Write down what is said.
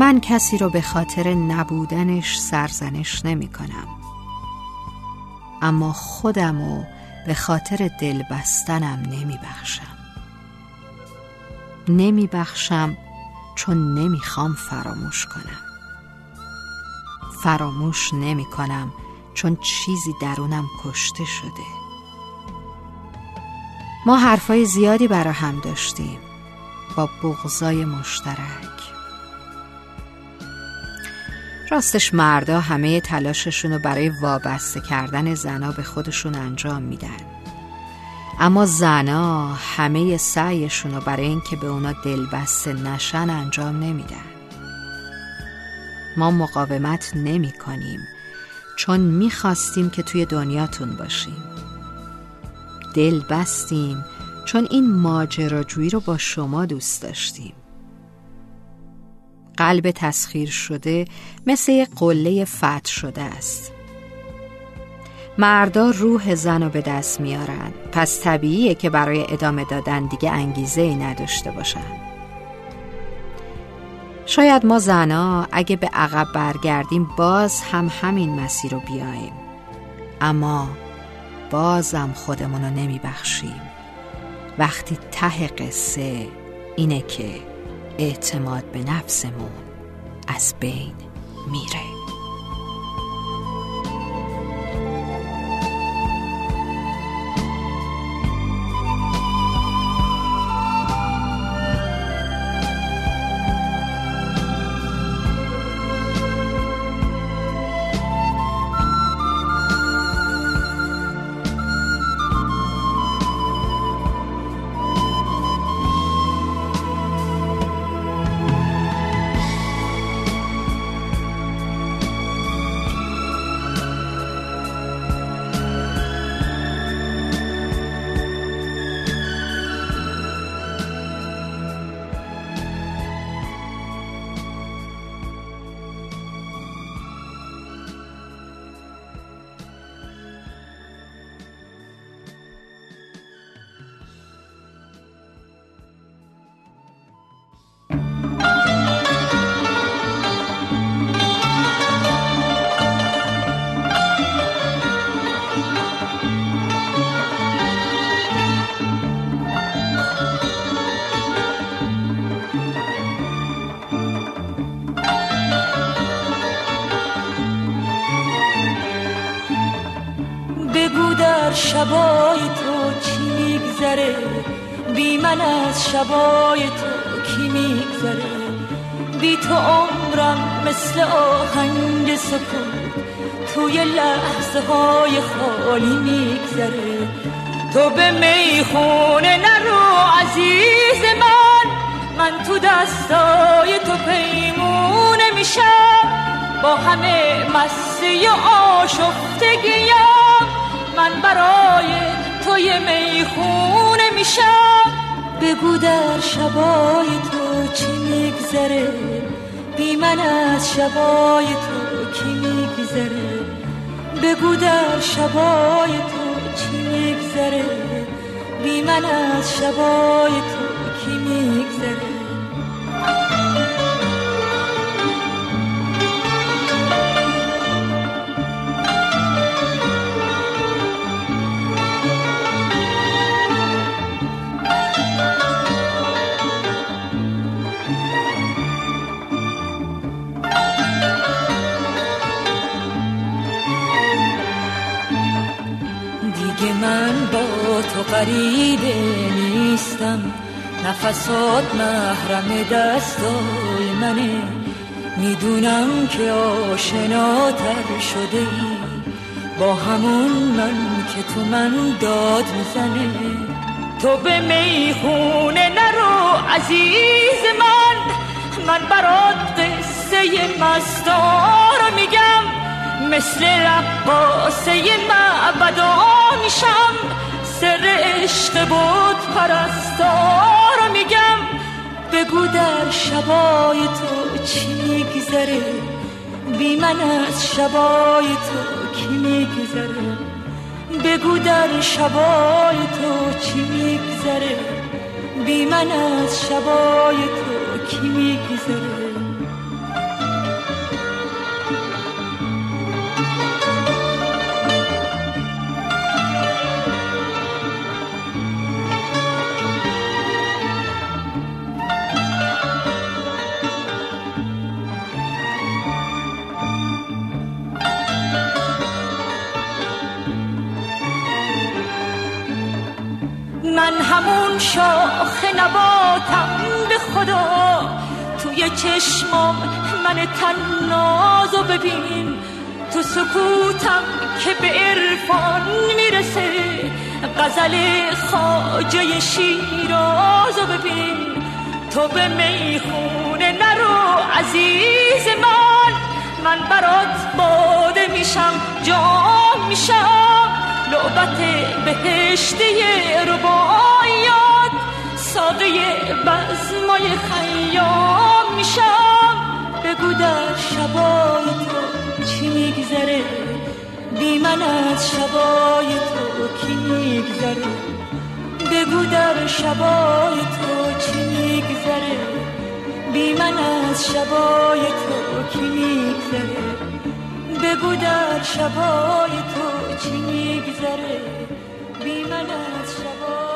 من کسی رو به خاطر نبودنش سرزنش نمی کنم. اما خودم رو به خاطر دل بستنم نمی بخشم. نمی بخشم چون نمی‌خوام فراموش کنم. فراموش نمی کنم چون چیزی درونم کشته شده. ما حرفای زیادی برا هم داشتیم. با بغضای مشترک. راستش مردا همه تلاششون رو برای وابسته کردن زنا به خودشون انجام میدن. اما زنا همه سعیشون رو برای اینکه به اونا دلبسته نشن انجام نمیدن. ما مقاومت نمی کنیم چون می‌خواستیم که توی دنیاتون باشیم. دل بستیم چون این ماجراجویی رو با شما دوست داشتیم. قلب تسخیر شده مثل قله فتح شده است. مردا روح زن رو به دست میارن. پس طبیعیه که برای ادامه دادن دیگه انگیزه ای نداشته باشن. شاید ما زنا اگه به عقب برگردیم باز هم همین مسیر رو بیاییم. اما بازم خودمون رو نمی بخشیم وقتی ته قصه اینه که اعتماد به نفسمون از بین میره. شبای تو چی میگذره؟ بی من از شبای تو کی میگذره؟ بی تو عمرم مثل آهنگ سکوت توی لحظه های خالی میگذره. تو به می‌خونه نرو عزیز من من تو دستای تو پیمونه میشم. با همه مستی و آشفتگیم من برای توی می‌خونه میشم. بگو در شبای تو چی میگذره. بی من از شبای تو کی میگذره. بگو در شبای تو چی میگذره. بی من از شبای تو کی میگذره. تو قریبه نیستم. نفسات محرم دستای منه. می‌دونم که آشناتر شده ای. با همون من که تو من داد می‌زنه. تو به می‌خونه نرو عزیز من. من برات قصه مستار میگم. مثل رقاسه معبدا میشم. سر عشق بود پرستار میگم. بگو در شبای تو چی میگذره؟ بی من از شبای تو کی میگذره؟ بگو در شبای تو چی میگذره؟ بی من از شبای تو کی میگذره؟ من همون شاخ نباتم به خدا. توی چشمام من تنازو ببین. تو سکوتم که به عرفان می‌رسه. غزل خاجه شیرازو ببین. تو به می‌خونه نرو عزیز من. من برات باده میشم جام میشم. لعبت بهشته ربایات ساقه بزمای خیام میشم. بگو در شبای تو چی میگذره؟ بی من از شبای تو کی میگذره؟ بگو در شبای تو چی میگذره؟ بی من از شبای تو کی میگذره؟ بگو در شبای تو چی میگذره؟ بی من از شبای